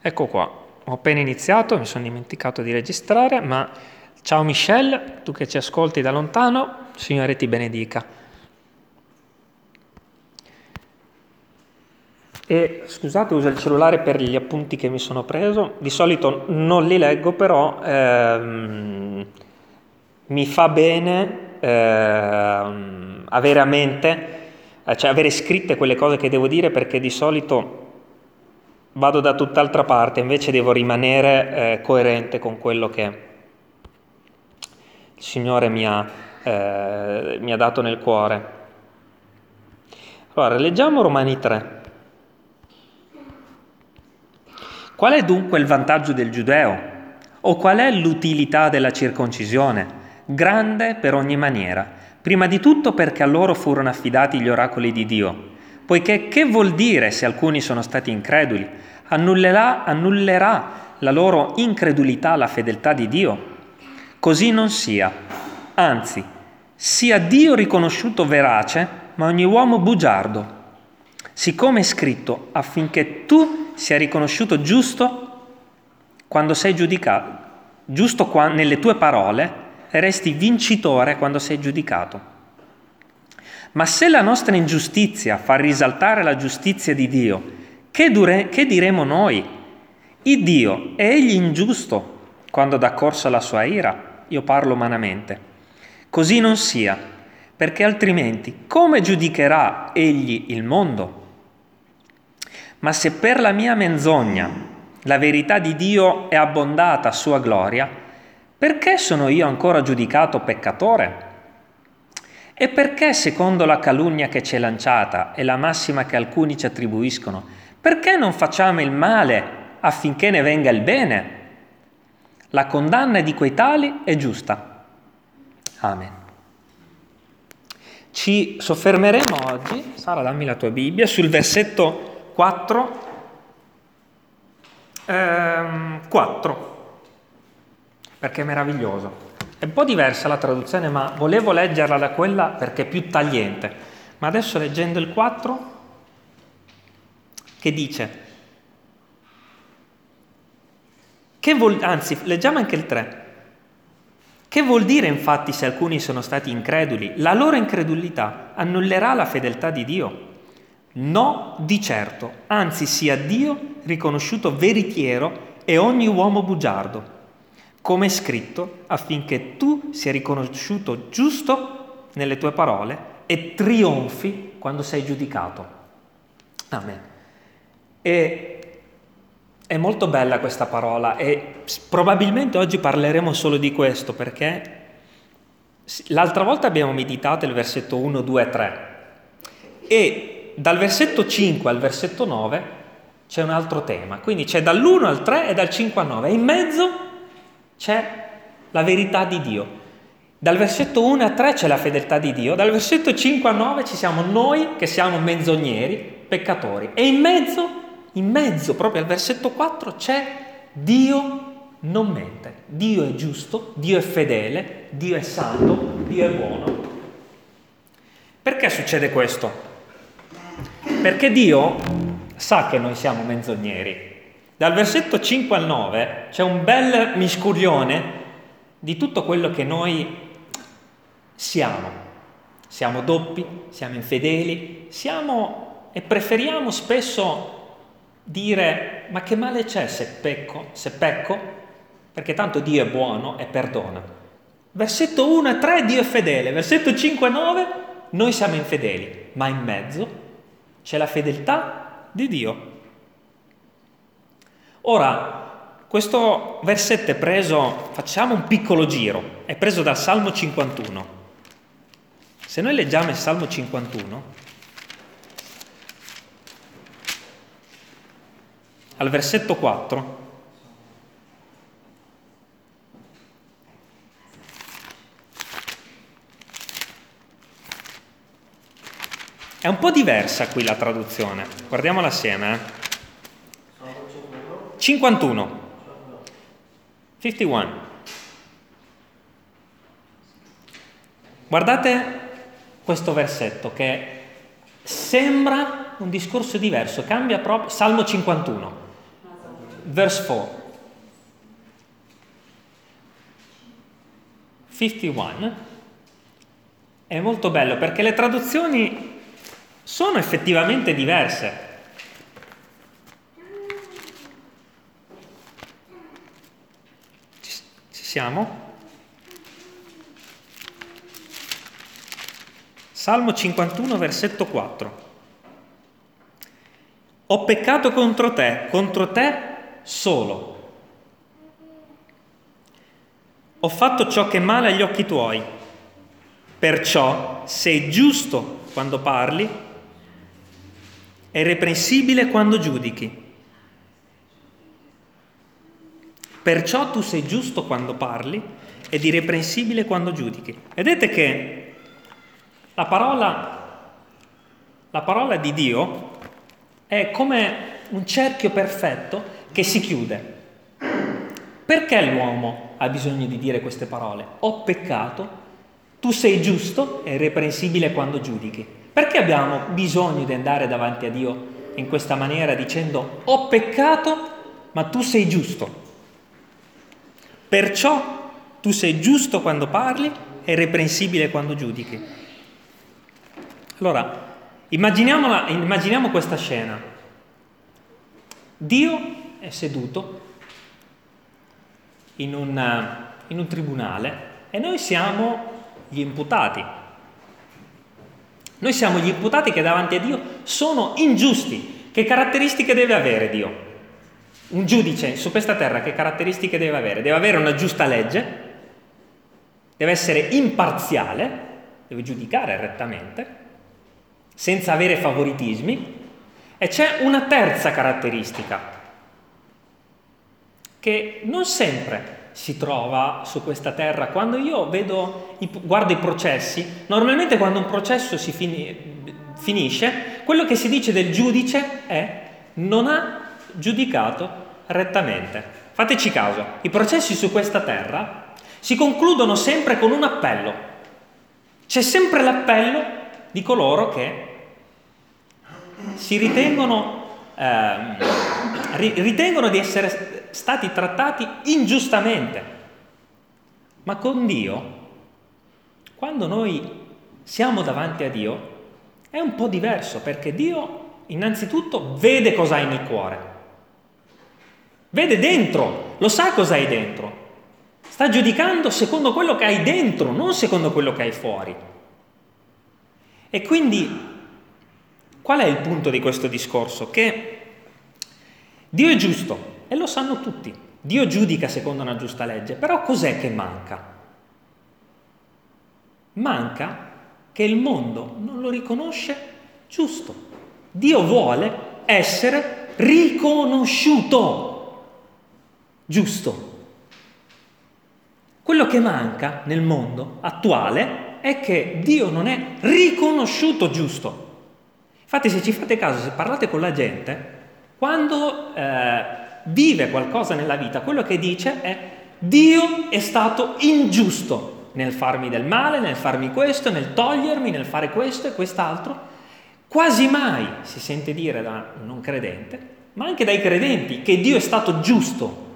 Ecco qua, ho appena iniziato, mi sono dimenticato di registrare, ma ciao Michelle, tu che ci ascolti da lontano, Signore ti benedica. E scusate, uso il cellulare per gli appunti che mi sono preso, di solito non li leggo, però ehm, mi fa bene ehm, avere a mente, cioè avere scritte quelle cose che devo dire perché di solito vado da tutt'altra parte, invece devo rimanere eh, coerente con quello che il Signore mi ha, eh, mi ha dato nel cuore. Allora, leggiamo Romani 3. Qual è dunque il vantaggio del giudeo? O qual è l'utilità della circoncisione? Grande per ogni maniera. Prima di tutto perché a loro furono affidati gli oracoli di Dio. Poiché che vuol dire se alcuni sono stati increduli? Annullerà, annullerà la loro incredulità alla fedeltà di Dio. Così non sia. Anzi, sia Dio riconosciuto verace, ma ogni uomo bugiardo. Siccome è scritto affinché tu sia riconosciuto giusto quando sei giudicato, giusto qua, nelle tue parole, resti vincitore quando sei giudicato. Ma se la nostra ingiustizia fa risaltare la giustizia di Dio, che, dure, che diremo noi? Il Dio è egli ingiusto quando dà corso alla sua ira? Io parlo umanamente. Così non sia, perché altrimenti come giudicherà egli il mondo? Ma se per la mia menzogna la verità di Dio è abbondata a sua gloria, perché sono io ancora giudicato peccatore? E perché secondo la calunnia che ci è lanciata e la massima che alcuni ci attribuiscono, perché non facciamo il male affinché ne venga il bene? La condanna di quei tali è giusta. Amen. Ci soffermeremo oggi, Sara dammi la tua Bibbia, sul versetto 4, ehm, 4, perché è meraviglioso. È un po' diversa la traduzione, ma volevo leggerla da quella perché è più tagliente. Ma adesso leggendo il 4 che dice, che vuol, anzi leggiamo anche il 3, che vuol dire infatti se alcuni sono stati increduli? La loro incredulità annullerà la fedeltà di Dio? No, di certo, anzi sia Dio riconosciuto veritiero e ogni uomo bugiardo, come è scritto, affinché tu sia riconosciuto giusto nelle tue parole e trionfi quando sei giudicato. Amen. E è molto bella questa parola e probabilmente oggi parleremo solo di questo perché l'altra volta abbiamo meditato il versetto 1, 2, 3 e dal versetto 5 al versetto 9 c'è un altro tema, quindi c'è dall'1 al 3 e dal 5 al 9 e in mezzo c'è la verità di Dio. Dal versetto 1 a 3 c'è la fedeltà di Dio, dal versetto 5 a 9 ci siamo noi che siamo menzogneri, peccatori e in mezzo in mezzo, proprio al versetto 4, c'è Dio non mente, Dio è giusto, Dio è fedele, Dio è santo, Dio è buono. Perché succede questo? Perché Dio sa che noi siamo menzogneri. Dal versetto 5 al 9 c'è un bel miscuglione di tutto quello che noi siamo. Siamo doppi, siamo infedeli, siamo e preferiamo spesso dire ma che male c'è se pecco, se pecco? Perché tanto Dio è buono e perdona. Versetto 1 e 3 Dio è fedele, versetto 5 e 9 noi siamo infedeli, ma in mezzo c'è la fedeltà di Dio. Ora, questo versetto è preso, facciamo un piccolo giro, è preso dal Salmo 51. Se noi leggiamo il Salmo 51, al versetto 4, È un po' diversa qui la traduzione, guardiamola assieme. Eh? 51. 51. Guardate questo versetto che sembra un discorso diverso, cambia proprio. Salmo 51. Verse 4. 51 è molto bello perché le traduzioni sono effettivamente diverse. Ci, ci siamo? Salmo 51, versetto 4. Ho peccato contro te, contro te solo. Ho fatto ciò che è male agli occhi tuoi. Perciò sei giusto quando parli e irreprensibile quando giudichi. Perciò tu sei giusto quando parli ed irreprensibile quando giudichi. Vedete che la parola, la parola di Dio è come un cerchio perfetto che si chiude. Perché l'uomo ha bisogno di dire queste parole? Ho peccato, tu sei giusto e irreprensibile quando giudichi. Perché abbiamo bisogno di andare davanti a Dio in questa maniera dicendo ho peccato, ma tu sei giusto? Perciò tu sei giusto quando parli e irreprensibile quando giudichi. Allora, immaginiamo questa scena. Dio è seduto in un, in un tribunale e noi siamo gli imputati. Noi siamo gli imputati che davanti a Dio sono ingiusti. Che caratteristiche deve avere Dio? Un giudice su questa terra che caratteristiche deve avere? Deve avere una giusta legge, deve essere imparziale, deve giudicare rettamente, senza avere favoritismi. E c'è una terza caratteristica che non sempre si trova su questa terra. Quando io vedo, guardo i processi, normalmente quando un processo si fini, finisce, quello che si dice del giudice è non ha giudicato rettamente. Fateci caso, i processi su questa terra si concludono sempre con un appello. C'è sempre l'appello di coloro che si ritengono, eh, ritengono di essere stati trattati ingiustamente. Ma con Dio, quando noi siamo davanti a Dio, è un po' diverso perché Dio innanzitutto vede cosa hai nel cuore. Vede dentro, lo sa cosa hai dentro. Sta giudicando secondo quello che hai dentro, non secondo quello che hai fuori. E quindi Qual è il punto di questo discorso? Che Dio è giusto e lo sanno tutti. Dio giudica secondo una giusta legge, però cos'è che manca? Manca che il mondo non lo riconosce giusto. Dio vuole essere riconosciuto giusto. Quello che manca nel mondo attuale è che Dio non è riconosciuto giusto. Infatti se ci fate caso, se parlate con la gente, quando eh, vive qualcosa nella vita, quello che dice è Dio è stato ingiusto nel farmi del male, nel farmi questo, nel togliermi, nel fare questo e quest'altro. Quasi mai si sente dire da un non credente, ma anche dai credenti, che Dio è stato giusto.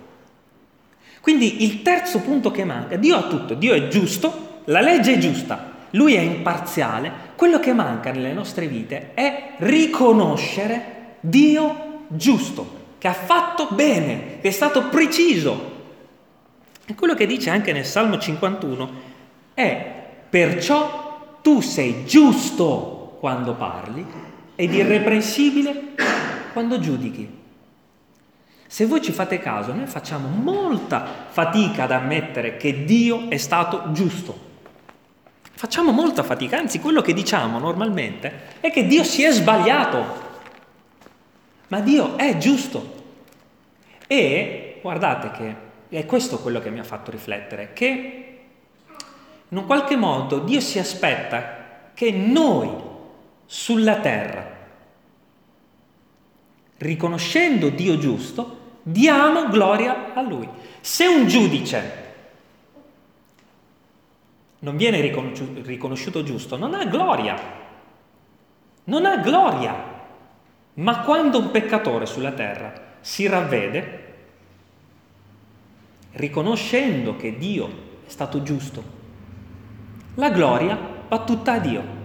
Quindi il terzo punto che manca, Dio ha tutto, Dio è giusto, la legge è giusta, lui è imparziale, quello che manca nelle nostre vite è riconoscere Dio giusto, che ha fatto bene, che è stato preciso. E quello che dice anche nel Salmo 51 è perciò tu sei giusto quando parli ed irreprensibile quando giudichi. Se voi ci fate caso, noi facciamo molta fatica ad ammettere che Dio è stato giusto. Facciamo molta fatica, anzi quello che diciamo normalmente è che Dio si è sbagliato, ma Dio è giusto. E guardate che è questo quello che mi ha fatto riflettere, che in un qualche modo Dio si aspetta che noi sulla terra, riconoscendo Dio giusto, diamo gloria a Lui. Se un giudice non viene riconosciuto, giusto, non ha gloria. Non ha gloria. Ma quando un peccatore sulla terra si ravvede, riconoscendo che Dio è stato giusto. La gloria va tutta a Dio.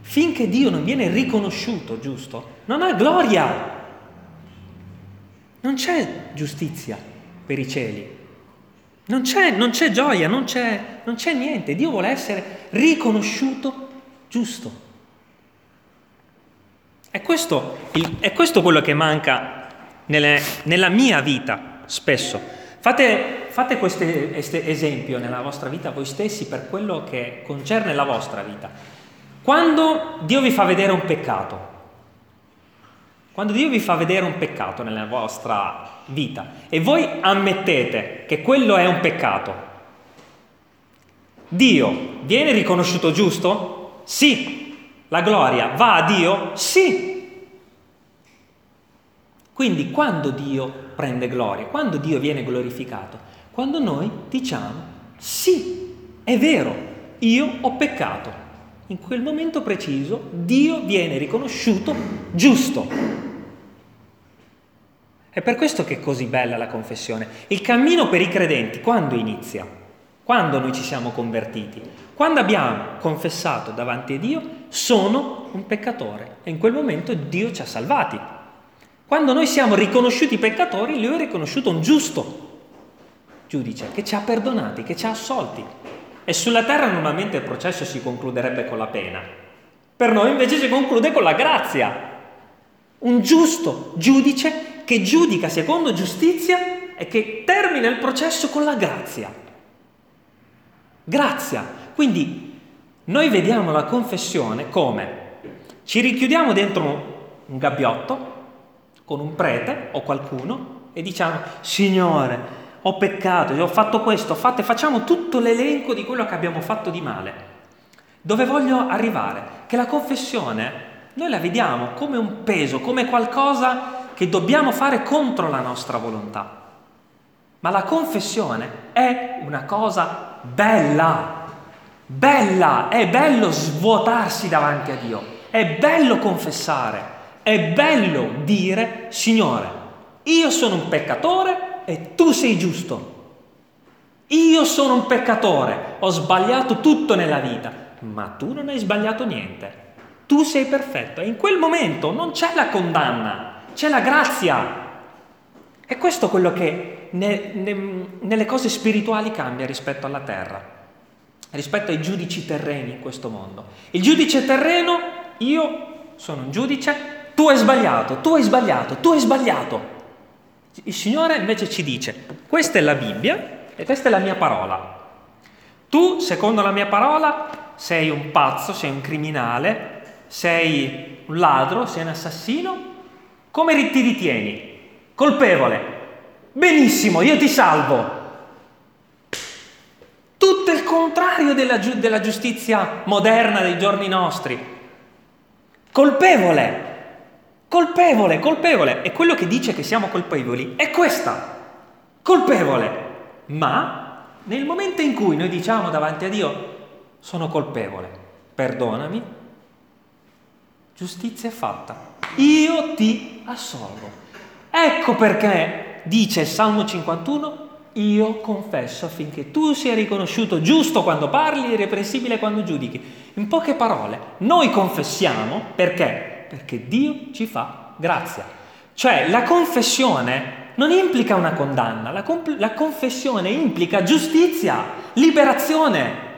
Finché Dio non viene riconosciuto giusto, non ha gloria. Non c'è giustizia per i cieli. Non c'è, non c'è gioia, non c'è, non c'è niente. Dio vuole essere riconosciuto giusto. È questo, è questo quello che manca nelle, nella mia vita spesso. Fate, fate questo esempio nella vostra vita voi stessi per quello che concerne la vostra vita. Quando Dio vi fa vedere un peccato, quando Dio vi fa vedere un peccato nella vostra vita e voi ammettete che quello è un peccato, Dio viene riconosciuto giusto? Sì. La gloria va a Dio? Sì. Quindi quando Dio prende gloria, quando Dio viene glorificato, quando noi diciamo sì, è vero, io ho peccato. In quel momento preciso Dio viene riconosciuto giusto. È per questo che è così bella la confessione. Il cammino per i credenti quando inizia? Quando noi ci siamo convertiti? Quando abbiamo confessato davanti a Dio, sono un peccatore e in quel momento Dio ci ha salvati. Quando noi siamo riconosciuti peccatori, Lui è riconosciuto un giusto giudice che ci ha perdonati, che ci ha assolti. E sulla terra normalmente il processo si concluderebbe con la pena. Per noi invece si conclude con la grazia. Un giusto giudice che giudica secondo giustizia e che termina il processo con la grazia. Grazia, quindi noi vediamo la confessione come ci richiudiamo dentro un gabbiotto con un prete o qualcuno e diciamo Signore, ho peccato, ho fatto questo, ho fatto, e facciamo tutto l'elenco di quello che abbiamo fatto di male. Dove voglio arrivare? Che la confessione noi la vediamo come un peso, come qualcosa che dobbiamo fare contro la nostra volontà. Ma la confessione è una cosa bella, Bella, è bello svuotarsi davanti a Dio, è bello confessare, è bello dire, Signore, io sono un peccatore e tu sei giusto. Io sono un peccatore, ho sbagliato tutto nella vita, ma tu non hai sbagliato niente. Tu sei perfetto e in quel momento non c'è la condanna, c'è la grazia. E questo è quello che ne, ne, nelle cose spirituali cambia rispetto alla terra rispetto ai giudici terreni in questo mondo. Il giudice terreno, io sono un giudice, tu hai sbagliato, tu hai sbagliato, tu hai sbagliato. Il Signore invece ci dice, questa è la Bibbia e questa è la mia parola. Tu, secondo la mia parola, sei un pazzo, sei un criminale, sei un ladro, sei un assassino. Come ti ritieni? Colpevole. Benissimo, io ti salvo. Tutto il contrario della, giu- della giustizia moderna dei giorni nostri. Colpevole, colpevole, colpevole. E quello che dice che siamo colpevoli è questa, colpevole. Ma nel momento in cui noi diciamo davanti a Dio, sono colpevole, perdonami, giustizia è fatta. Io ti assolvo. Ecco perché dice il Salmo 51, io confesso affinché tu sia riconosciuto giusto quando parli e irreprensibile quando giudichi. In poche parole, noi confessiamo perché? Perché Dio ci fa grazia. Cioè la confessione non implica una condanna, la, comp- la confessione implica giustizia, liberazione.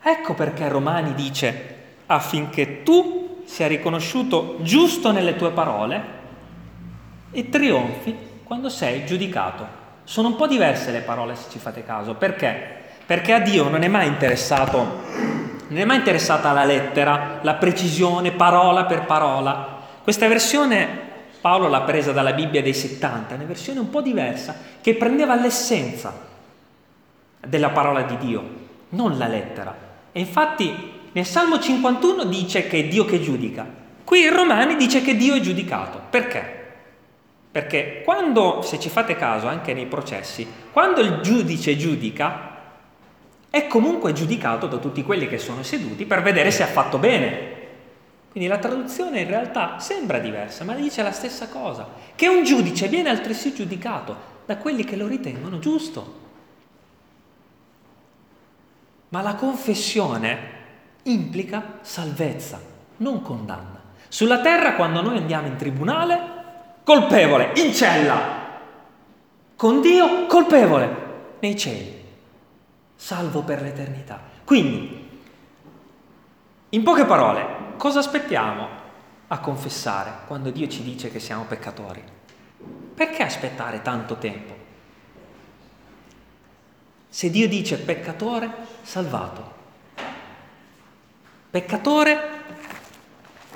Ecco perché Romani dice affinché tu sia riconosciuto giusto nelle tue parole e trionfi quando sei giudicato. Sono un po' diverse le parole se ci fate caso. Perché? Perché a Dio non è mai interessato, non è mai interessata la lettera, la precisione, parola per parola. Questa versione Paolo l'ha presa dalla Bibbia dei 70, una versione un po' diversa, che prendeva l'essenza della parola di Dio, non la lettera. E infatti nel Salmo 51 dice che è Dio che giudica. Qui in Romani dice che Dio è giudicato. Perché? Perché quando, se ci fate caso anche nei processi, quando il giudice giudica, è comunque giudicato da tutti quelli che sono seduti per vedere se ha fatto bene. Quindi la traduzione in realtà sembra diversa, ma dice la stessa cosa, che un giudice viene altresì giudicato. da quelli che lo ritengono giusto. Ma la confessione implica salvezza, non condanna. Sulla terra quando noi andiamo in tribunale, colpevole, in cella. Con Dio, colpevole, nei cieli, salvo per l'eternità. Quindi, in poche parole, cosa aspettiamo a confessare quando Dio ci dice che siamo peccatori? Perché aspettare tanto tempo? Se Dio dice peccatore, salvato. Peccatore,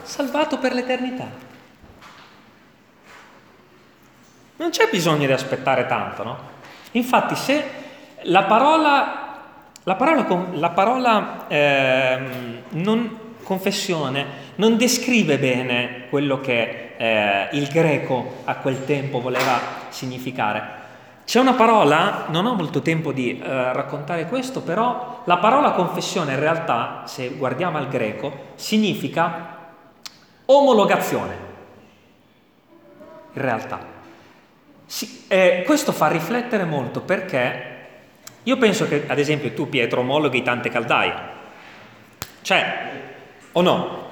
salvato per l'eternità. Non c'è bisogno di aspettare tanto, no? Infatti, se la parola, la parola, la parola eh, non, confessione non descrive bene quello che eh, il greco a quel tempo voleva significare. C'è una parola, non ho molto tempo di eh, raccontare questo, però la parola confessione in realtà, se guardiamo al greco, significa omologazione. In realtà. Sì, eh, questo fa riflettere molto perché io penso che, ad esempio, tu Pietro omologhi tante caldaie. Cioè, o no?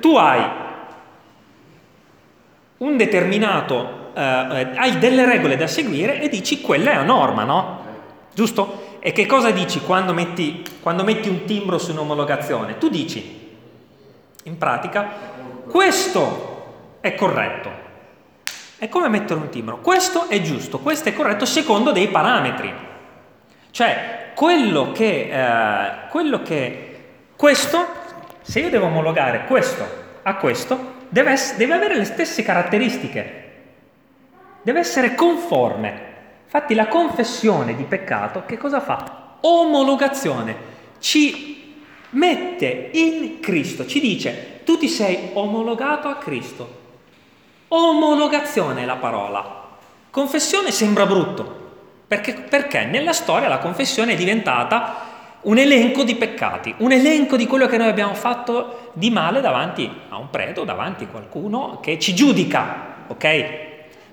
Tu hai un determinato eh, hai delle regole da seguire e dici quella è la norma, no? Giusto? E che cosa dici quando metti, quando metti un timbro su un'omologazione? Tu dici, in pratica, questo è corretto. È come mettere un timbro. Questo è giusto, questo è corretto secondo dei parametri. Cioè, quello che, eh, quello che questo, se io devo omologare questo a questo, deve, deve avere le stesse caratteristiche deve essere conforme. Infatti la confessione di peccato che cosa fa? Omologazione. Ci mette in Cristo, ci dice tu ti sei omologato a Cristo. Omologazione è la parola. Confessione sembra brutto, perché, perché nella storia la confessione è diventata un elenco di peccati, un elenco di quello che noi abbiamo fatto di male davanti a un prete davanti a qualcuno che ci giudica, ok?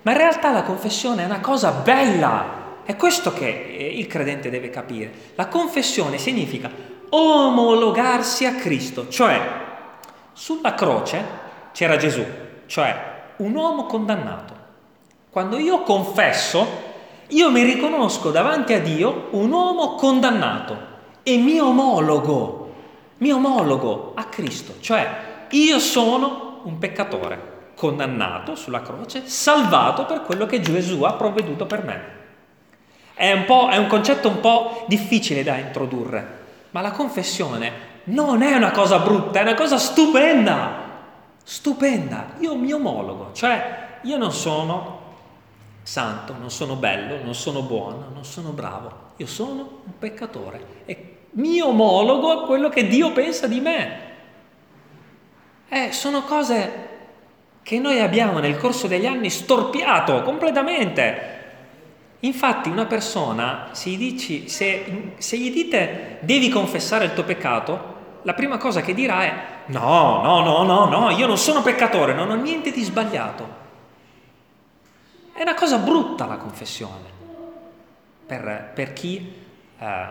Ma in realtà la confessione è una cosa bella. È questo che eh, il credente deve capire. La confessione significa omologarsi a Cristo, cioè sulla croce c'era Gesù, cioè un uomo condannato. Quando io confesso, io mi riconosco davanti a Dio un uomo condannato e mi omologo, mi omologo a Cristo, cioè io sono un peccatore condannato sulla croce, salvato per quello che Gesù ha provveduto per me. È un, è un concetto un po' difficile da introdurre, ma la confessione non è una cosa brutta, è una cosa stupenda, stupenda. Io mi omologo, cioè io non sono santo, non sono bello, non sono buono, non sono bravo, io sono un peccatore e mi omologo a quello che Dio pensa di me. Eh, sono cose che noi abbiamo nel corso degli anni storpiato completamente. Infatti una persona, se dici, se, se gli dite devi confessare il tuo peccato, la prima cosa che dirà è no, no, no, no, no, io non sono peccatore, non ho niente di sbagliato. È una cosa brutta la confessione per, per chi eh,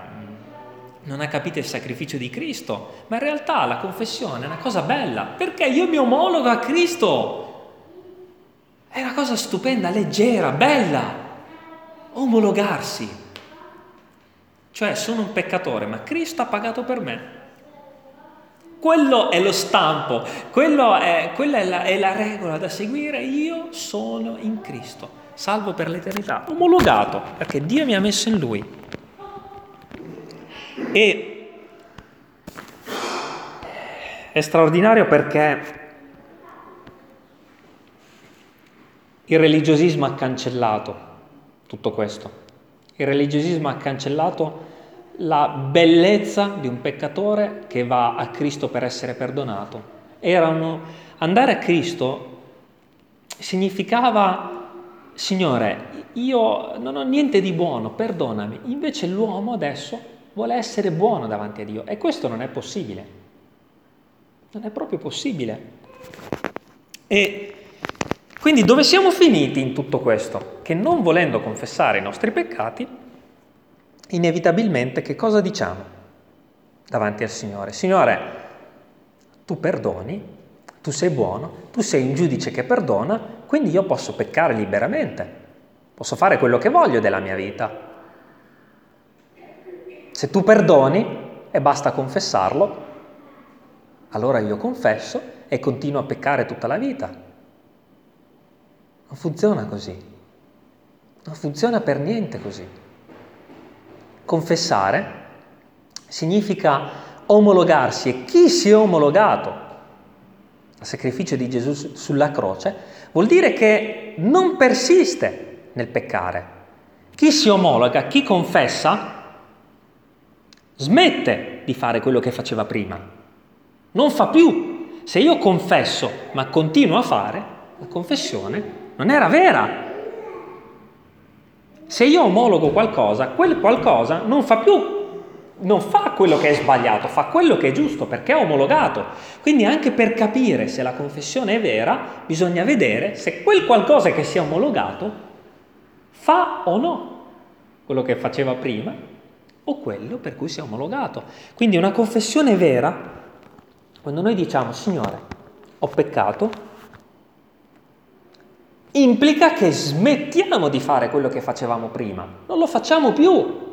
non ha capito il sacrificio di Cristo, ma in realtà la confessione è una cosa bella, perché io mi omologo a Cristo. È una cosa stupenda, leggera, bella, omologarsi. Cioè sono un peccatore, ma Cristo ha pagato per me. Quello è lo stampo, è, quella è la, è la regola da seguire. Io sono in Cristo, salvo per l'eternità, omologato, perché Dio mi ha messo in Lui. E è straordinario perché il religiosismo ha cancellato tutto questo. Il religiosismo ha cancellato la bellezza di un peccatore che va a Cristo per essere perdonato. Erano, andare a Cristo significava Signore, io non ho niente di buono, perdonami. Invece l'uomo adesso vuole essere buono davanti a Dio e questo non è possibile. Non è proprio possibile. E Quindi dove siamo finiti in tutto questo? Che non volendo confessare i nostri peccati, inevitabilmente che cosa diciamo davanti al Signore? Signore, tu perdoni, tu sei buono, tu sei un giudice che perdona, quindi io posso peccare liberamente, posso fare quello che voglio della mia vita. Se tu perdoni e basta confessarlo, allora io confesso e continuo a peccare tutta la vita. Non funziona così. Non funziona per niente così. Confessare significa omologarsi e chi si è omologato al sacrificio di Gesù sulla croce vuol dire che non persiste nel peccare. Chi si omologa, chi confessa, smette di fare quello che faceva prima. Non fa più. Se io confesso ma continuo a fare, la confessione non era vera. Se io omologo qualcosa, quel qualcosa non fa più, non fa quello che è sbagliato, fa quello che è giusto perché è omologato. Quindi anche per capire se la confessione è vera, bisogna vedere se quel qualcosa che si è omologato fa o no quello che faceva prima o quello per cui si è omologato. Quindi una confessione vera, quando noi diciamo Signore, ho peccato, implica che smettiamo di fare quello che facevamo prima, non lo facciamo più.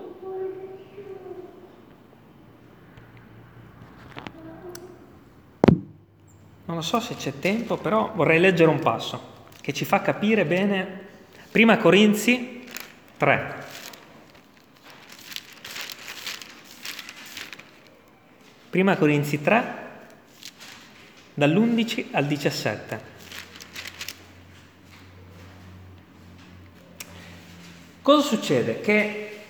Non lo so se c'è tempo, però vorrei leggere un passo che ci fa capire bene Prima Corinzi 3. Prima Corinzi 3, dall'11 al 17. Cosa succede? Che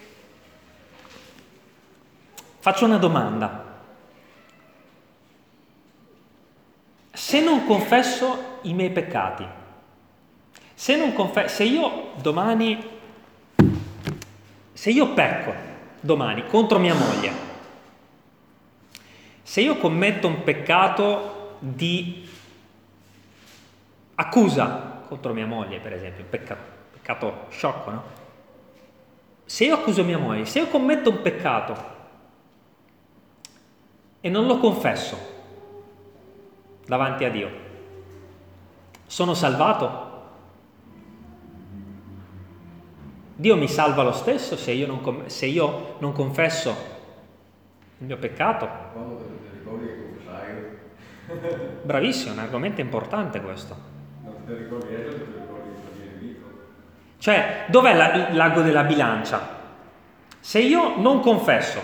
faccio una domanda. Se non confesso i miei peccati, se, non confe- se io domani, se io pecco domani contro mia moglie, se io commetto un peccato di accusa contro mia moglie, per esempio, un peccato, peccato sciocco, no? se io accuso mia moglie, se io commetto un peccato e non lo confesso davanti a Dio, sono salvato? Dio mi salva lo stesso se io non, se io non confesso il mio peccato? Bravissimo, è un argomento importante questo. Cioè, dov'è il lago della bilancia? Se io non confesso,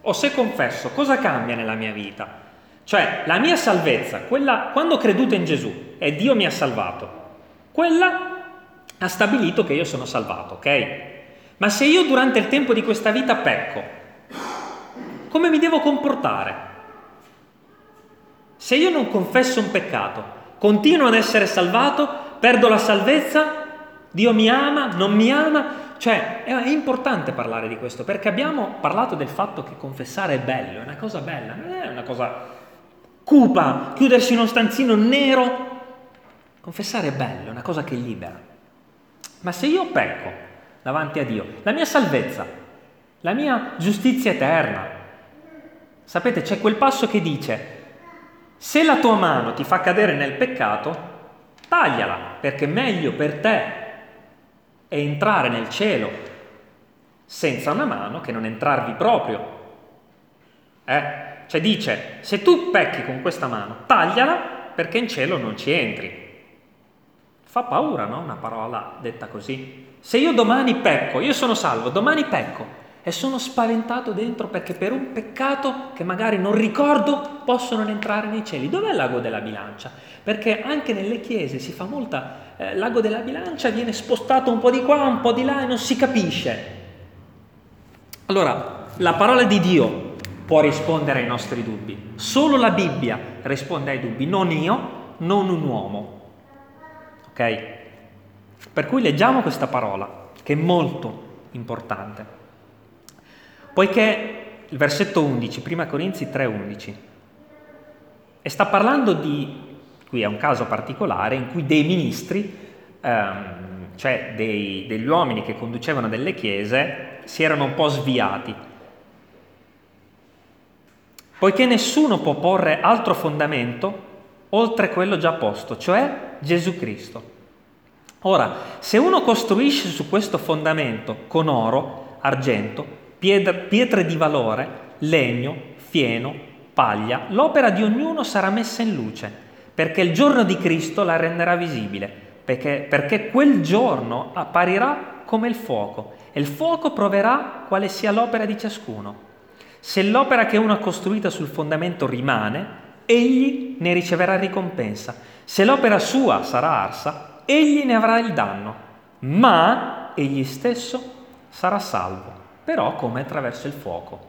o se confesso, cosa cambia nella mia vita? Cioè, la mia salvezza, quella, quando ho creduto in Gesù e Dio mi ha salvato, quella ha stabilito che io sono salvato, ok? Ma se io durante il tempo di questa vita pecco, come mi devo comportare? Se io non confesso un peccato, continuo ad essere salvato, perdo la salvezza, Dio mi ama, non mi ama, cioè è importante parlare di questo perché abbiamo parlato del fatto che confessare è bello, è una cosa bella, non è una cosa cupa, chiudersi in uno stanzino nero. Confessare è bello, è una cosa che libera. Ma se io pecco davanti a Dio, la mia salvezza, la mia giustizia eterna, sapete c'è quel passo che dice, se la tua mano ti fa cadere nel peccato, tagliala, perché meglio per te è entrare nel cielo senza una mano che non entrarvi proprio. Eh? Cioè dice, se tu pecchi con questa mano, tagliala perché in cielo non ci entri. Fa paura, no? Una parola detta così. Se io domani pecco, io sono salvo, domani pecco e sono spaventato dentro perché per un peccato che magari non ricordo posso non entrare nei cieli. Dov'è l'ago della bilancia? Perché anche nelle chiese si fa molta... Eh, l'ago della bilancia viene spostato un po' di qua, un po' di là e non si capisce. Allora, la parola di Dio può rispondere ai nostri dubbi. Solo la Bibbia risponde ai dubbi, non io, non un uomo. Ok? Per cui leggiamo questa parola, che è molto importante. Poiché il versetto 11, prima Corinzi 3:11, e sta parlando di Qui è un caso particolare in cui dei ministri, ehm, cioè dei, degli uomini che conducevano delle chiese, si erano un po' sviati. Poiché nessuno può porre altro fondamento oltre quello già posto, cioè Gesù Cristo. Ora, se uno costruisce su questo fondamento con oro, argento, pietre di valore, legno, fieno, paglia, l'opera di ognuno sarà messa in luce, perché il giorno di Cristo la renderà visibile, perché, perché quel giorno apparirà come il fuoco e il fuoco proverà quale sia l'opera di ciascuno. Se l'opera che uno ha costruita sul fondamento rimane, egli ne riceverà ricompensa. Se l'opera sua sarà arsa, egli ne avrà il danno, ma egli stesso sarà salvo, però come attraverso il fuoco.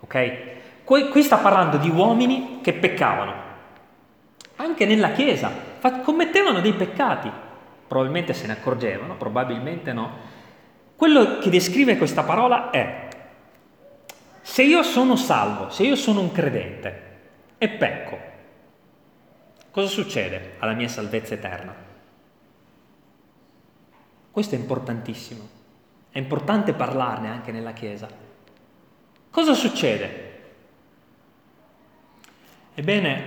Ok? Qui, sta parlando di uomini che peccavano, anche nella Chiesa, commettevano dei peccati, probabilmente se ne accorgevano, probabilmente no. Quello che descrive questa parola è, se io sono salvo, se io sono un credente e pecco, cosa succede alla mia salvezza eterna? Questo è importantissimo, è importante parlarne anche nella Chiesa. Cosa succede? Ebbene,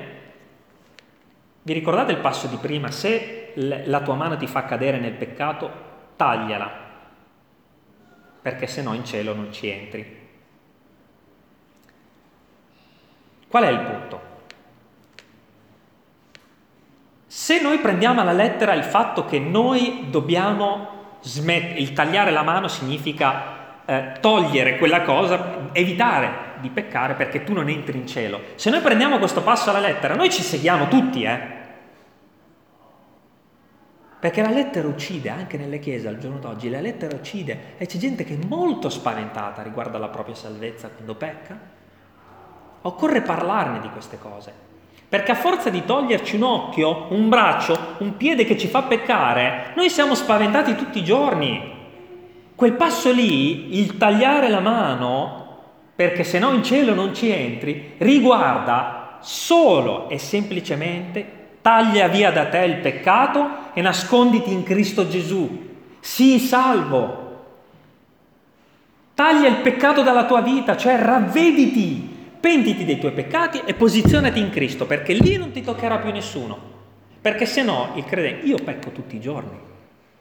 vi ricordate il passo di prima? Se la tua mano ti fa cadere nel peccato, tagliala, perché se no in cielo non ci entri. Qual è il punto? Se noi prendiamo alla lettera il fatto che noi dobbiamo smettere, il tagliare la mano significa eh, togliere quella cosa, evitare di peccare perché tu non entri in cielo. Se noi prendiamo questo passo alla lettera, noi ci seguiamo tutti, eh? Perché la lettera uccide, anche nelle chiese al giorno d'oggi, la lettera uccide e c'è gente che è molto spaventata riguardo alla propria salvezza quando pecca. Occorre parlarne di queste cose, perché a forza di toglierci un occhio, un braccio, un piede che ci fa peccare, noi siamo spaventati tutti i giorni. Quel passo lì, il tagliare la mano, perché se no in cielo non ci entri, riguarda solo e semplicemente Taglia via da te il peccato e nasconditi in Cristo Gesù. Sii salvo. Taglia il peccato dalla tua vita, cioè ravvediti, pentiti dei tuoi peccati e posizionati in Cristo, perché lì non ti toccherà più nessuno. Perché se no, il credente, io pecco tutti i giorni.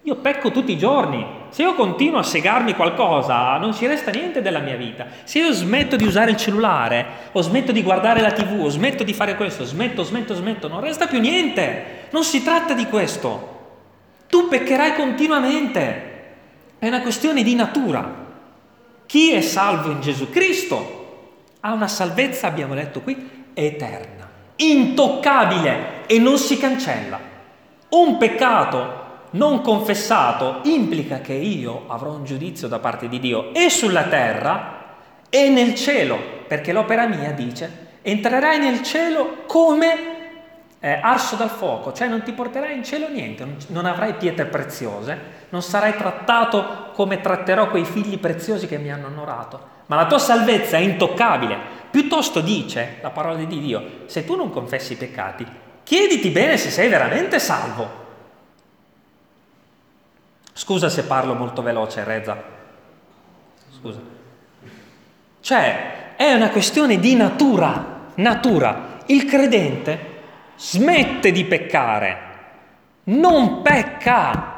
Io pecco tutti i giorni. Se io continuo a segarmi qualcosa, non ci resta niente della mia vita. Se io smetto di usare il cellulare, o smetto di guardare la tv, o smetto di fare questo, smetto, smetto, smetto, non resta più niente. Non si tratta di questo. Tu peccherai continuamente. È una questione di natura. Chi è salvo in Gesù Cristo ha una salvezza, abbiamo letto qui, eterna, intoccabile e non si cancella. Un peccato non confessato implica che io avrò un giudizio da parte di Dio e sulla terra e nel cielo, perché l'opera mia dice, entrerai nel cielo come eh, arso dal fuoco, cioè non ti porterai in cielo niente, non, non avrai pietre preziose, non sarai trattato come tratterò quei figli preziosi che mi hanno onorato, ma la tua salvezza è intoccabile. Piuttosto dice la parola di Dio, se tu non confessi i peccati, chiediti bene se sei veramente salvo Scusa se parlo molto veloce, Reza. Scusa. Cioè, è una questione di natura, natura. Il credente smette di peccare, non pecca.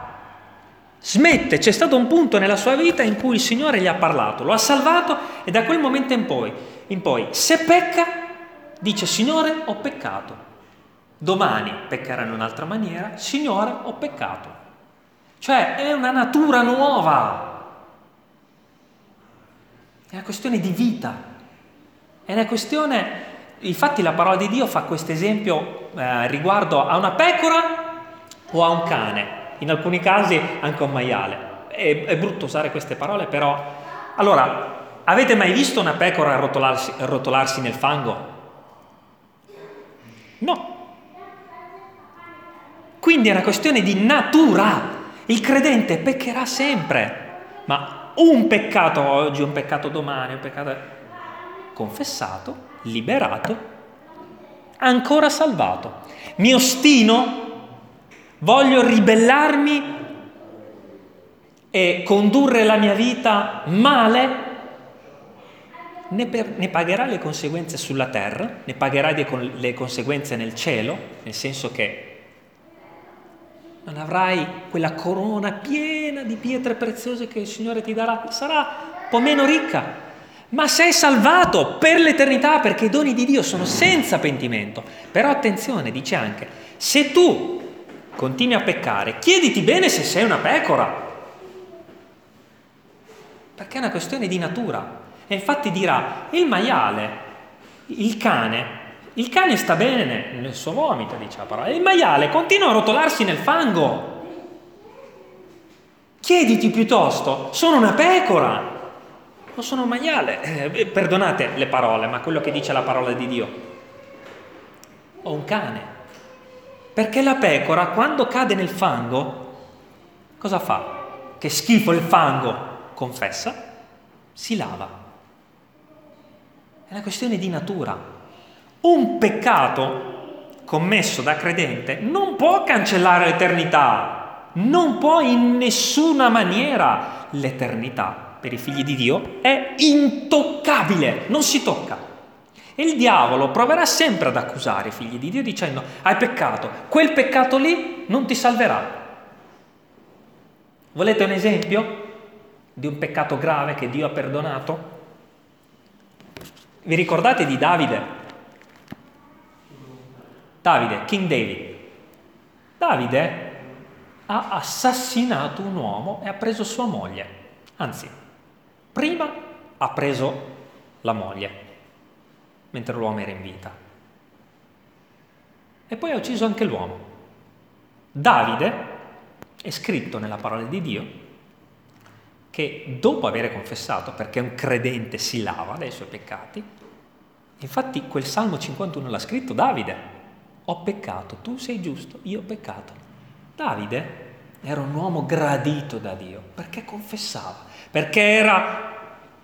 Smette, c'è stato un punto nella sua vita in cui il Signore gli ha parlato, lo ha salvato e da quel momento in poi, in poi se pecca, dice Signore ho peccato. Domani peccherà in un'altra maniera, Signore ho peccato. Cioè è una natura nuova. È una questione di vita. È una questione... Infatti la parola di Dio fa questo esempio eh, riguardo a una pecora o a un cane. In alcuni casi anche un maiale. È, è brutto usare queste parole, però... Allora, avete mai visto una pecora rotolarsi, rotolarsi nel fango? No. Quindi è una questione di natura. Il credente peccherà sempre, ma un peccato oggi, un peccato domani, un peccato confessato, liberato ancora salvato. Mi ostino, voglio ribellarmi e condurre la mia vita male, ne, per, ne pagherà le conseguenze sulla terra, ne pagherà le conseguenze nel cielo, nel senso che non avrai quella corona piena di pietre preziose che il Signore ti darà, sarà un po' meno ricca, ma sei salvato per l'eternità perché i doni di Dio sono senza pentimento. Però attenzione, dice anche, se tu continui a peccare, chiediti bene se sei una pecora, perché è una questione di natura. E infatti dirà, il maiale, il cane, il cane sta bene nel suo vomito, dice la parola, il maiale continua a rotolarsi nel fango. Chiediti piuttosto, sono una pecora o sono un maiale? Eh, perdonate le parole, ma quello che dice la parola di Dio. O un cane. Perché la pecora, quando cade nel fango, cosa fa? Che schifo il fango, confessa, si lava. È una questione di natura. Un peccato commesso da credente non può cancellare l'eternità, non può in nessuna maniera l'eternità per i figli di Dio è intoccabile, non si tocca. E il diavolo proverà sempre ad accusare i figli di Dio dicendo hai peccato, quel peccato lì non ti salverà. Volete un esempio? di un peccato grave che Dio ha perdonato? Vi ricordate di Davide? Davide, King David. Davide ha assassinato un uomo e ha preso sua moglie. Anzi, prima ha preso la moglie, mentre l'uomo era in vita. E poi ha ucciso anche l'uomo. Davide è scritto nella parola di Dio che dopo aver confessato, perché un credente si lava dai suoi peccati, infatti quel Salmo 51 l'ha scritto Davide, ho peccato, tu sei giusto, io ho peccato. Davide era un uomo gradito da Dio, perché confessava, perché era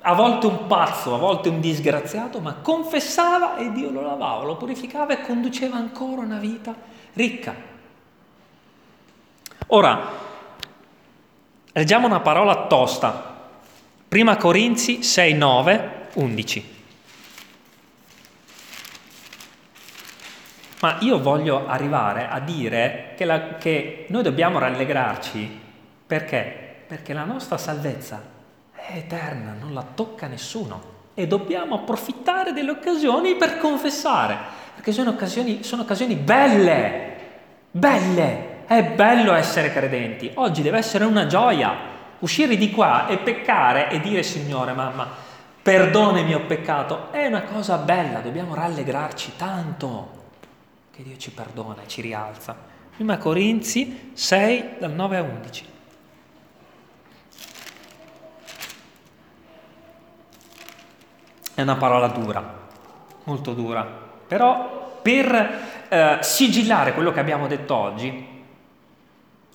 a volte un pazzo, a volte un disgraziato, ma confessava e Dio lo lavava, lo purificava e conduceva ancora una vita ricca. Ora, Leggiamo una parola tosta. Prima Corinzi 6, 9, 11. Ma io voglio arrivare a dire che, la, che noi dobbiamo rallegrarci perché? Perché la nostra salvezza è eterna, non la tocca nessuno e dobbiamo approfittare delle occasioni per confessare, perché sono occasioni, sono occasioni belle, belle. È bello essere credenti, oggi deve essere una gioia uscire di qua e peccare e dire Signore, mamma, perdona il mio peccato, è una cosa bella, dobbiamo rallegrarci tanto che Dio ci perdona e ci rialza. Prima Corinzi 6 dal 9 a 11. È una parola dura, molto dura, però per eh, sigillare quello che abbiamo detto oggi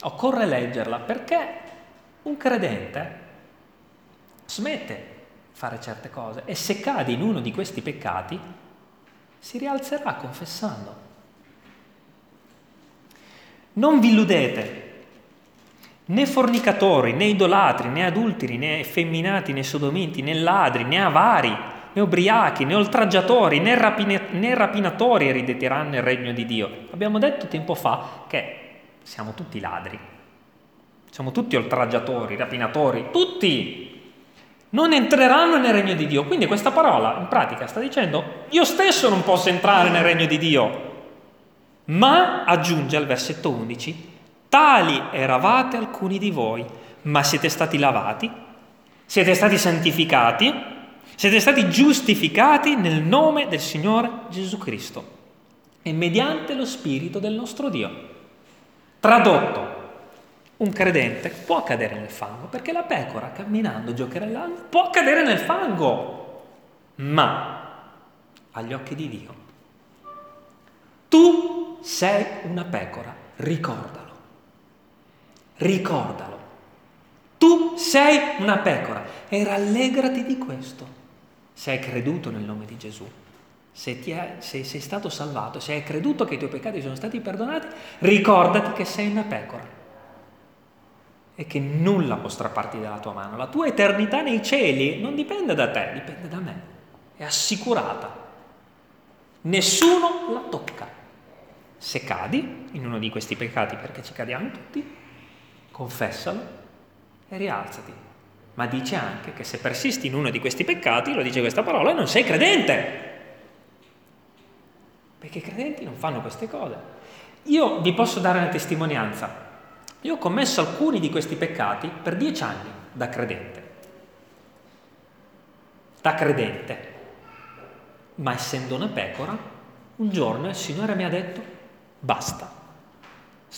Occorre leggerla perché un credente smette di fare certe cose e se cade in uno di questi peccati si rialzerà confessando. Non vi illudete, né fornicatori, né idolatri, né adulteri, né effeminati, né sodomiti, né ladri, né avari, né ubriachi, né oltraggiatori, né, rapine, né rapinatori erediteranno il regno di Dio. Abbiamo detto tempo fa che siamo tutti ladri, siamo tutti oltraggiatori, rapinatori, tutti non entreranno nel regno di Dio. Quindi questa parola in pratica sta dicendo io stesso non posso entrare nel regno di Dio. Ma aggiunge al versetto 11, tali eravate alcuni di voi, ma siete stati lavati, siete stati santificati, siete stati giustificati nel nome del Signore Gesù Cristo e mediante lo Spirito del nostro Dio. Tradotto, un credente può cadere nel fango perché la pecora camminando, giocherellando, può cadere nel fango, ma agli occhi di Dio tu sei una pecora, ricordalo, ricordalo. Tu sei una pecora e rallegrati di questo se hai creduto nel nome di Gesù. Se, è, se, sei stato salvato, se hai creduto che i tuoi peccati sono stati perdonati, ricordati che sei una pecora e che nulla può strapparti dalla tua mano. La tua eternità nei cieli non dipende da te, dipende da me. È assicurata. Nessuno la tocca. Se cadi in uno di questi peccati, perché ci cadiamo tutti, confessalo e rialzati. Ma dice anche che se persisti in uno di questi peccati, lo dice questa parola, non sei credente. Perché i credenti non fanno queste cose. Io vi posso dare una testimonianza. Io ho commesso alcuni di questi peccati per dieci anni da credente. Da credente. Ma essendo una pecora, un giorno il Signore mi ha detto, basta.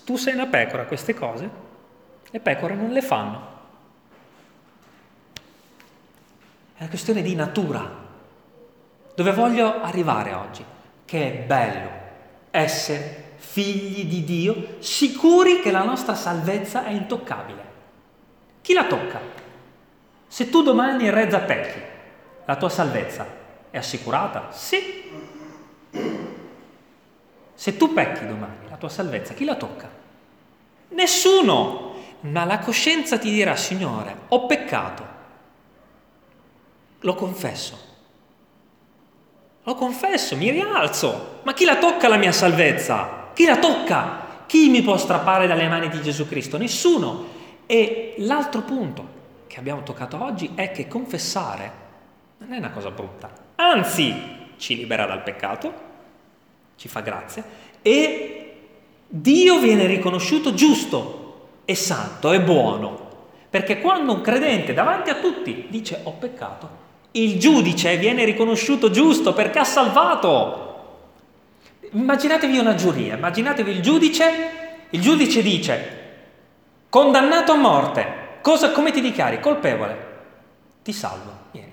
Tu sei una pecora, queste cose, le pecore non le fanno. È una questione di natura. Dove voglio arrivare oggi? Che è bello essere figli di Dio, sicuri che la nostra salvezza è intoccabile. Chi la tocca? Se tu domani in Rezza pecchi, la tua salvezza è assicurata? Sì. Se tu pecchi domani, la tua salvezza, chi la tocca? Nessuno. Ma la coscienza ti dirà, Signore, ho peccato, lo confesso. Lo confesso, mi rialzo. Ma chi la tocca la mia salvezza? Chi la tocca? Chi mi può strappare dalle mani di Gesù Cristo? Nessuno. E l'altro punto che abbiamo toccato oggi è che confessare non è una cosa brutta, anzi ci libera dal peccato, ci fa grazia e Dio viene riconosciuto giusto e santo e buono. Perché quando un credente davanti a tutti dice ho peccato, il giudice viene riconosciuto giusto perché ha salvato. Immaginatevi una giuria, immaginatevi il giudice, il giudice dice, condannato a morte, cosa, come ti dichiari? Colpevole, ti salvo, vieni.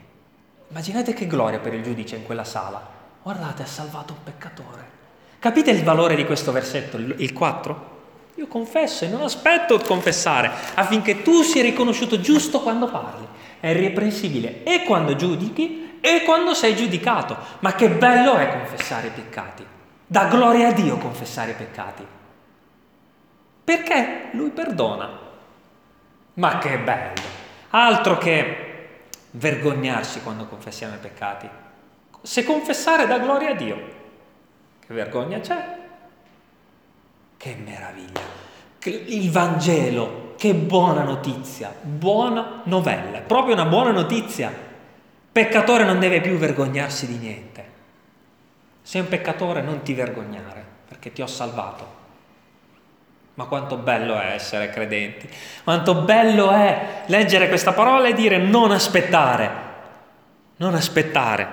Immaginate che gloria per il giudice in quella sala. Guardate, ha salvato un peccatore. Capite il valore di questo versetto, il 4? Io confesso e non aspetto di confessare affinché tu sia riconosciuto giusto quando parli. È irreprensibile e quando giudichi e quando sei giudicato. Ma che bello è confessare i peccati. Dà gloria a Dio confessare i peccati. Perché Lui perdona. Ma che bello! Altro che vergognarsi quando confessiamo i peccati. Se confessare dà gloria a Dio, che vergogna c'è? Che meraviglia! Il Vangelo, che buona notizia, buona novella, proprio una buona notizia. Peccatore non deve più vergognarsi di niente. Sei un peccatore, non ti vergognare, perché ti ho salvato. Ma quanto bello è essere credenti, quanto bello è leggere questa parola e dire non aspettare, non aspettare.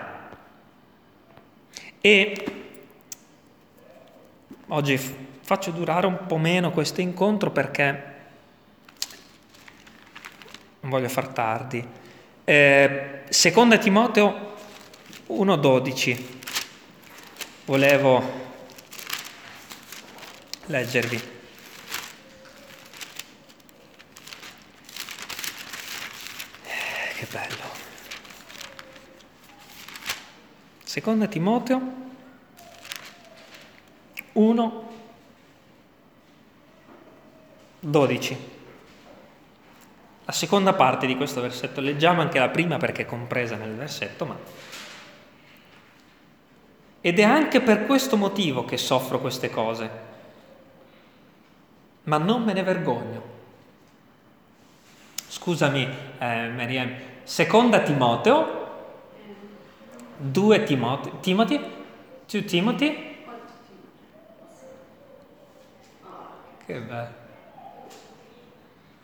E oggi faccio durare un po' meno questo incontro perché non voglio far tardi. Eh, seconda Timoteo 1,12 volevo leggervi. Che bello. Seconda Timoteo 1, 12. La seconda parte di questo versetto, leggiamo anche la prima perché è compresa nel versetto, ma ed è anche per questo motivo che soffro queste cose. Ma non me ne vergogno. Scusami, eh, Marianne. Seconda Timoteo, 2 Timoteo, Timothy, 2 Timothy. Che bello.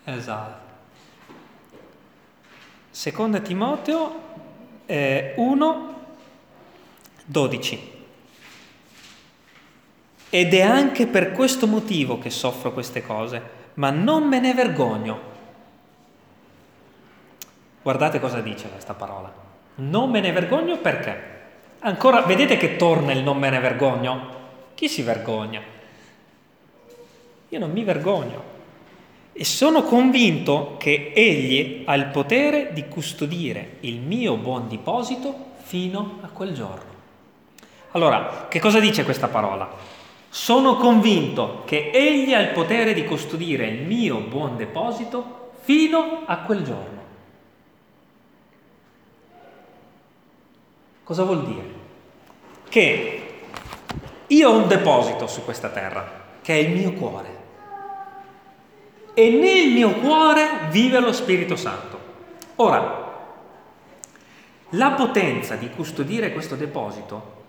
Esatto. Seconda Timoteo eh, 1, 12. Ed è anche per questo motivo che soffro queste cose, ma non me ne vergogno. Guardate cosa dice questa parola. Non me ne vergogno perché? Ancora, vedete che torna il non me ne vergogno? Chi si vergogna? Io non mi vergogno. E sono convinto che Egli ha il potere di custodire il mio buon deposito fino a quel giorno. Allora, che cosa dice questa parola? Sono convinto che Egli ha il potere di custodire il mio buon deposito fino a quel giorno. Cosa vuol dire? Che io ho un deposito su questa terra, che è il mio cuore. E nel mio cuore vive lo Spirito Santo. Ora, la potenza di custodire questo deposito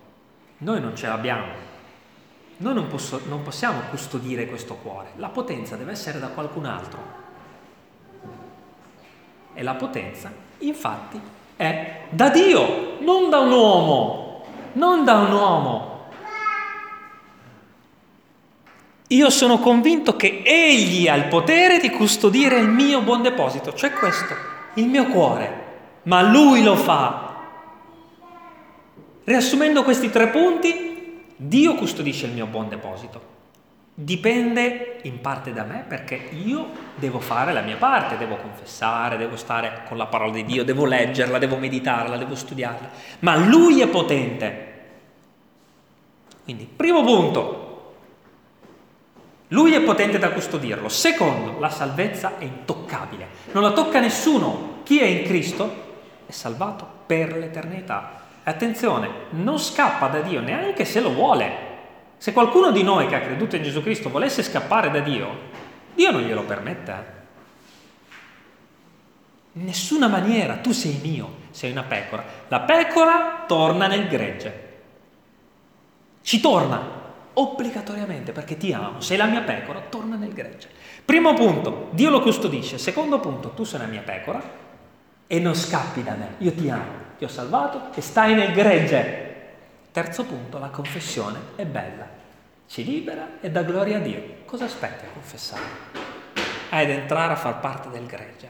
noi non ce l'abbiamo. Noi non, posso, non possiamo custodire questo cuore. La potenza deve essere da qualcun altro. E la potenza, infatti, è da Dio, non da un uomo, non da un uomo. Io sono convinto che Egli ha il potere di custodire il mio buon deposito, cioè questo, il mio cuore, ma Lui lo fa. Riassumendo questi tre punti, Dio custodisce il mio buon deposito. Dipende in parte da me perché io devo fare la mia parte, devo confessare, devo stare con la parola di Dio, devo leggerla, devo meditarla, devo studiarla. Ma Lui è potente. Quindi, primo punto, Lui è potente da custodirlo. Secondo, la salvezza è intoccabile. Non la tocca nessuno. Chi è in Cristo è salvato per l'eternità. Attenzione, non scappa da Dio neanche se lo vuole. Se qualcuno di noi che ha creduto in Gesù Cristo volesse scappare da Dio, Dio non glielo permette. In nessuna maniera, tu sei mio, sei una pecora. La pecora torna nel gregge. Ci torna obbligatoriamente perché ti amo. Sei la mia pecora, torna nel gregge. Primo punto, Dio lo custodisce. Secondo punto, tu sei la mia pecora e non scappi da me. Io ti amo, ti ho salvato e stai nel gregge. Terzo punto, la confessione è bella, ci libera e dà gloria a Dio. Cosa aspetti a confessare? Ad entrare a far parte del gregge.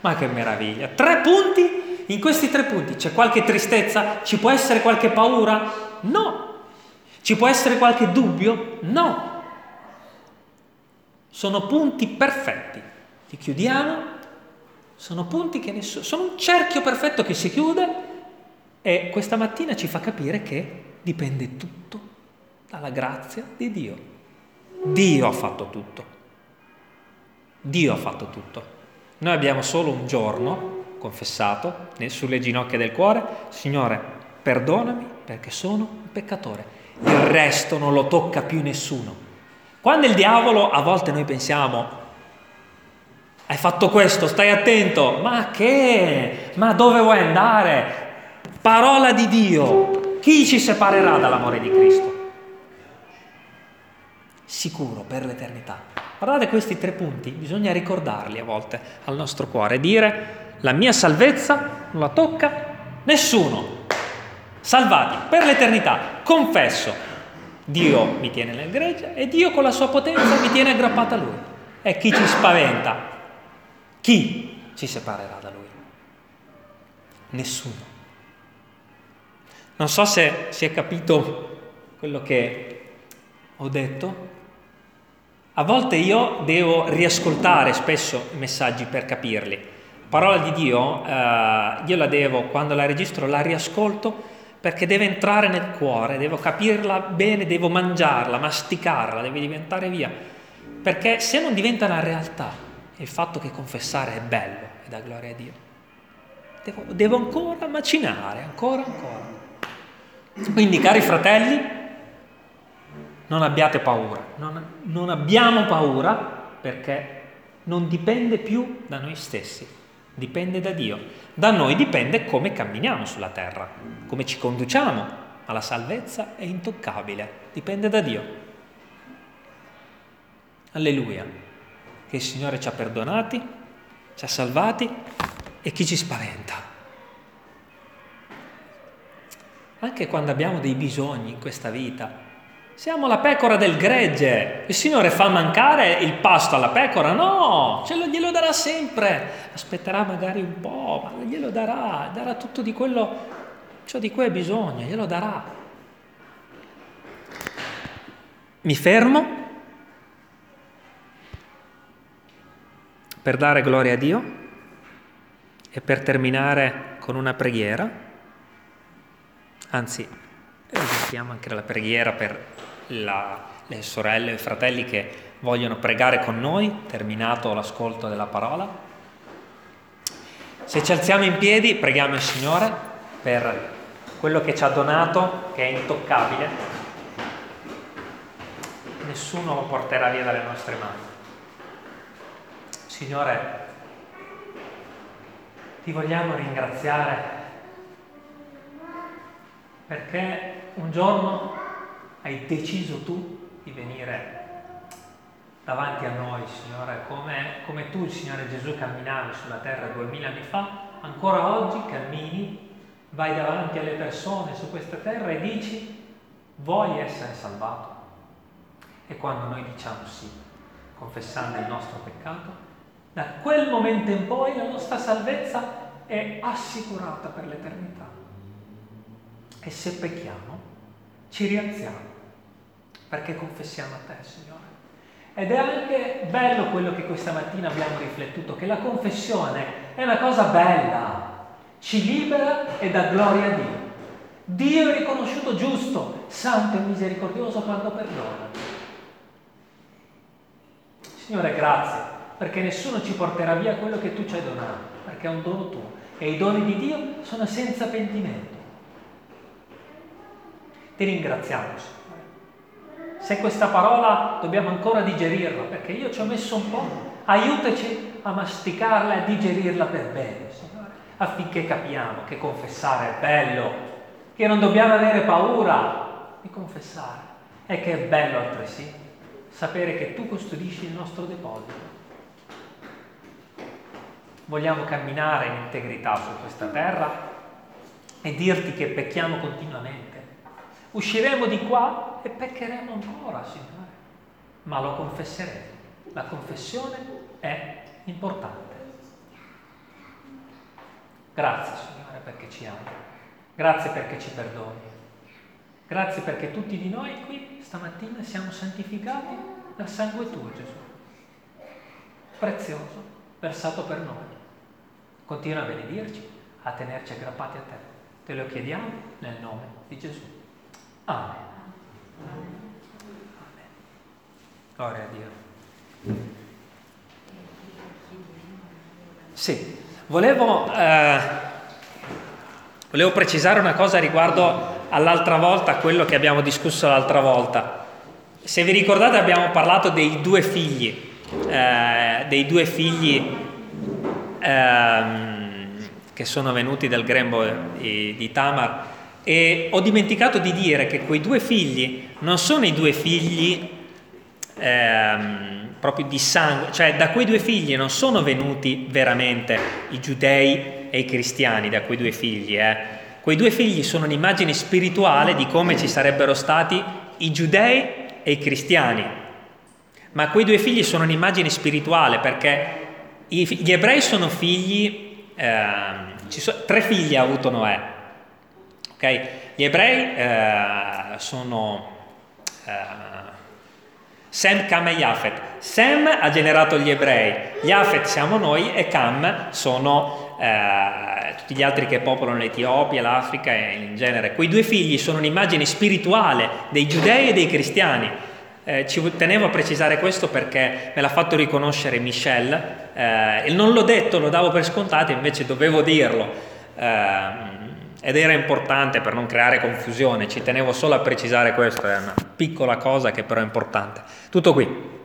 Ma che meraviglia! Tre punti, in questi tre punti c'è qualche tristezza? Ci può essere qualche paura? No. Ci può essere qualche dubbio? No. Sono punti perfetti. Li chiudiamo. Sono punti che nessuno... Sono un cerchio perfetto che si chiude e questa mattina ci fa capire che dipende tutto dalla grazia di Dio. Dio ha fatto tutto. Dio ha fatto tutto. Noi abbiamo solo un giorno confessato sulle ginocchia del cuore, Signore, perdonami perché sono un peccatore. Il resto non lo tocca più nessuno. Quando il diavolo, a volte noi pensiamo, hai fatto questo, stai attento, ma che? Ma dove vuoi andare? Parola di Dio. Chi ci separerà dall'amore di Cristo? Sicuro per l'eternità. Guardate questi tre punti, bisogna ricordarli a volte al nostro cuore, dire la mia salvezza non la tocca nessuno. Salvati per l'eternità, confesso, Dio mi tiene nel gregge e Dio con la sua potenza mi tiene aggrappata a Lui. E chi ci spaventa? Chi ci separerà da Lui? Nessuno. Non so se si è capito quello che ho detto. A volte io devo riascoltare spesso i messaggi per capirli. Parola di Dio, eh, io la devo, quando la registro, la riascolto perché deve entrare nel cuore, devo capirla bene, devo mangiarla, masticarla, deve diventare via. Perché se non diventa una realtà il fatto che confessare è bello e dà gloria a Dio, devo, devo ancora macinare, ancora, ancora. Quindi, cari fratelli, non abbiate paura, non, non abbiamo paura perché non dipende più da noi stessi, dipende da Dio. Da noi dipende come camminiamo sulla terra, come ci conduciamo, ma la salvezza è intoccabile, dipende da Dio. Alleluia, che il Signore ci ha perdonati, ci ha salvati e chi ci spaventa. anche quando abbiamo dei bisogni in questa vita. Siamo la pecora del gregge. Il Signore fa mancare il pasto alla pecora? No, ce lo glielo darà sempre. Aspetterà magari un po', ma glielo darà, darà tutto di quello ciò di cui hai bisogno, glielo darà. Mi fermo per dare gloria a Dio e per terminare con una preghiera anzi apriamo anche la preghiera per la, le sorelle e i fratelli che vogliono pregare con noi, terminato l'ascolto della parola. Se ci alziamo in piedi, preghiamo il Signore per quello che ci ha donato, che è intoccabile. Nessuno lo porterà via dalle nostre mani. Signore, ti vogliamo ringraziare perché un giorno hai deciso tu di venire davanti a noi, Signore, come, come tu, Signore Gesù, camminavi sulla terra duemila anni fa, ancora oggi cammini, vai davanti alle persone su questa terra e dici, vuoi essere salvato? E quando noi diciamo sì, confessando il nostro peccato, da quel momento in poi la nostra salvezza è assicurata per l'eternità. E se pecchiamo, ci rialziamo, perché confessiamo a te, Signore. Ed è anche bello quello che questa mattina abbiamo riflettuto, che la confessione è una cosa bella, ci libera e dà gloria a Dio. Dio è riconosciuto giusto, santo e misericordioso quando perdona. Signore, grazie, perché nessuno ci porterà via quello che tu ci hai donato, perché è un dono tuo. E i doni di Dio sono senza pentimento. Ti ringraziamo, Signore se questa parola dobbiamo ancora digerirla, perché io ci ho messo un po', aiutaci a masticarla e a digerirla per bene, affinché capiamo che confessare è bello, che non dobbiamo avere paura di confessare e che è bello altresì sapere che tu custodisci il nostro deposito. Vogliamo camminare in integrità su questa terra e dirti che pecchiamo continuamente Usciremo di qua e peccheremo ancora, Signore, ma lo confesseremo. La confessione è importante. Grazie, Signore, perché ci ami. Grazie perché ci perdoni. Grazie perché tutti di noi qui stamattina siamo santificati dal sangue tuo, Gesù. Prezioso, versato per noi. Continua a benedirci, a tenerci aggrappati a te. Te lo chiediamo nel nome di Gesù. Amen. Gloria a Dio. Sì, volevo, eh, volevo precisare una cosa riguardo all'altra volta, a quello che abbiamo discusso l'altra volta. Se vi ricordate abbiamo parlato dei due figli, eh, dei due figli ehm, che sono venuti dal grembo di, di Tamar e ho dimenticato di dire che quei due figli non sono i due figli ehm, proprio di sangue, cioè da quei due figli non sono venuti veramente i giudei e i cristiani, da quei due figli. Eh. Quei due figli sono un'immagine spirituale di come ci sarebbero stati i giudei e i cristiani. Ma quei due figli sono un'immagine spirituale perché gli ebrei sono figli, eh, so, tre figli ha avuto Noè, Okay? Gli ebrei eh, sono eh, Sem, Cam e Yafet. Sem ha generato gli ebrei, Yafet siamo noi e Cam sono eh, tutti gli altri che popolano l'Etiopia, l'Africa e in genere. Quei due figli sono un'immagine spirituale dei giudei e dei cristiani. Eh, ci tenevo a precisare questo perché me l'ha fatto riconoscere Michel eh, e non l'ho detto, lo davo per scontato, invece dovevo dirlo. Ed era importante per non creare confusione, ci tenevo solo a precisare questo, è una piccola cosa che però è importante. Tutto qui.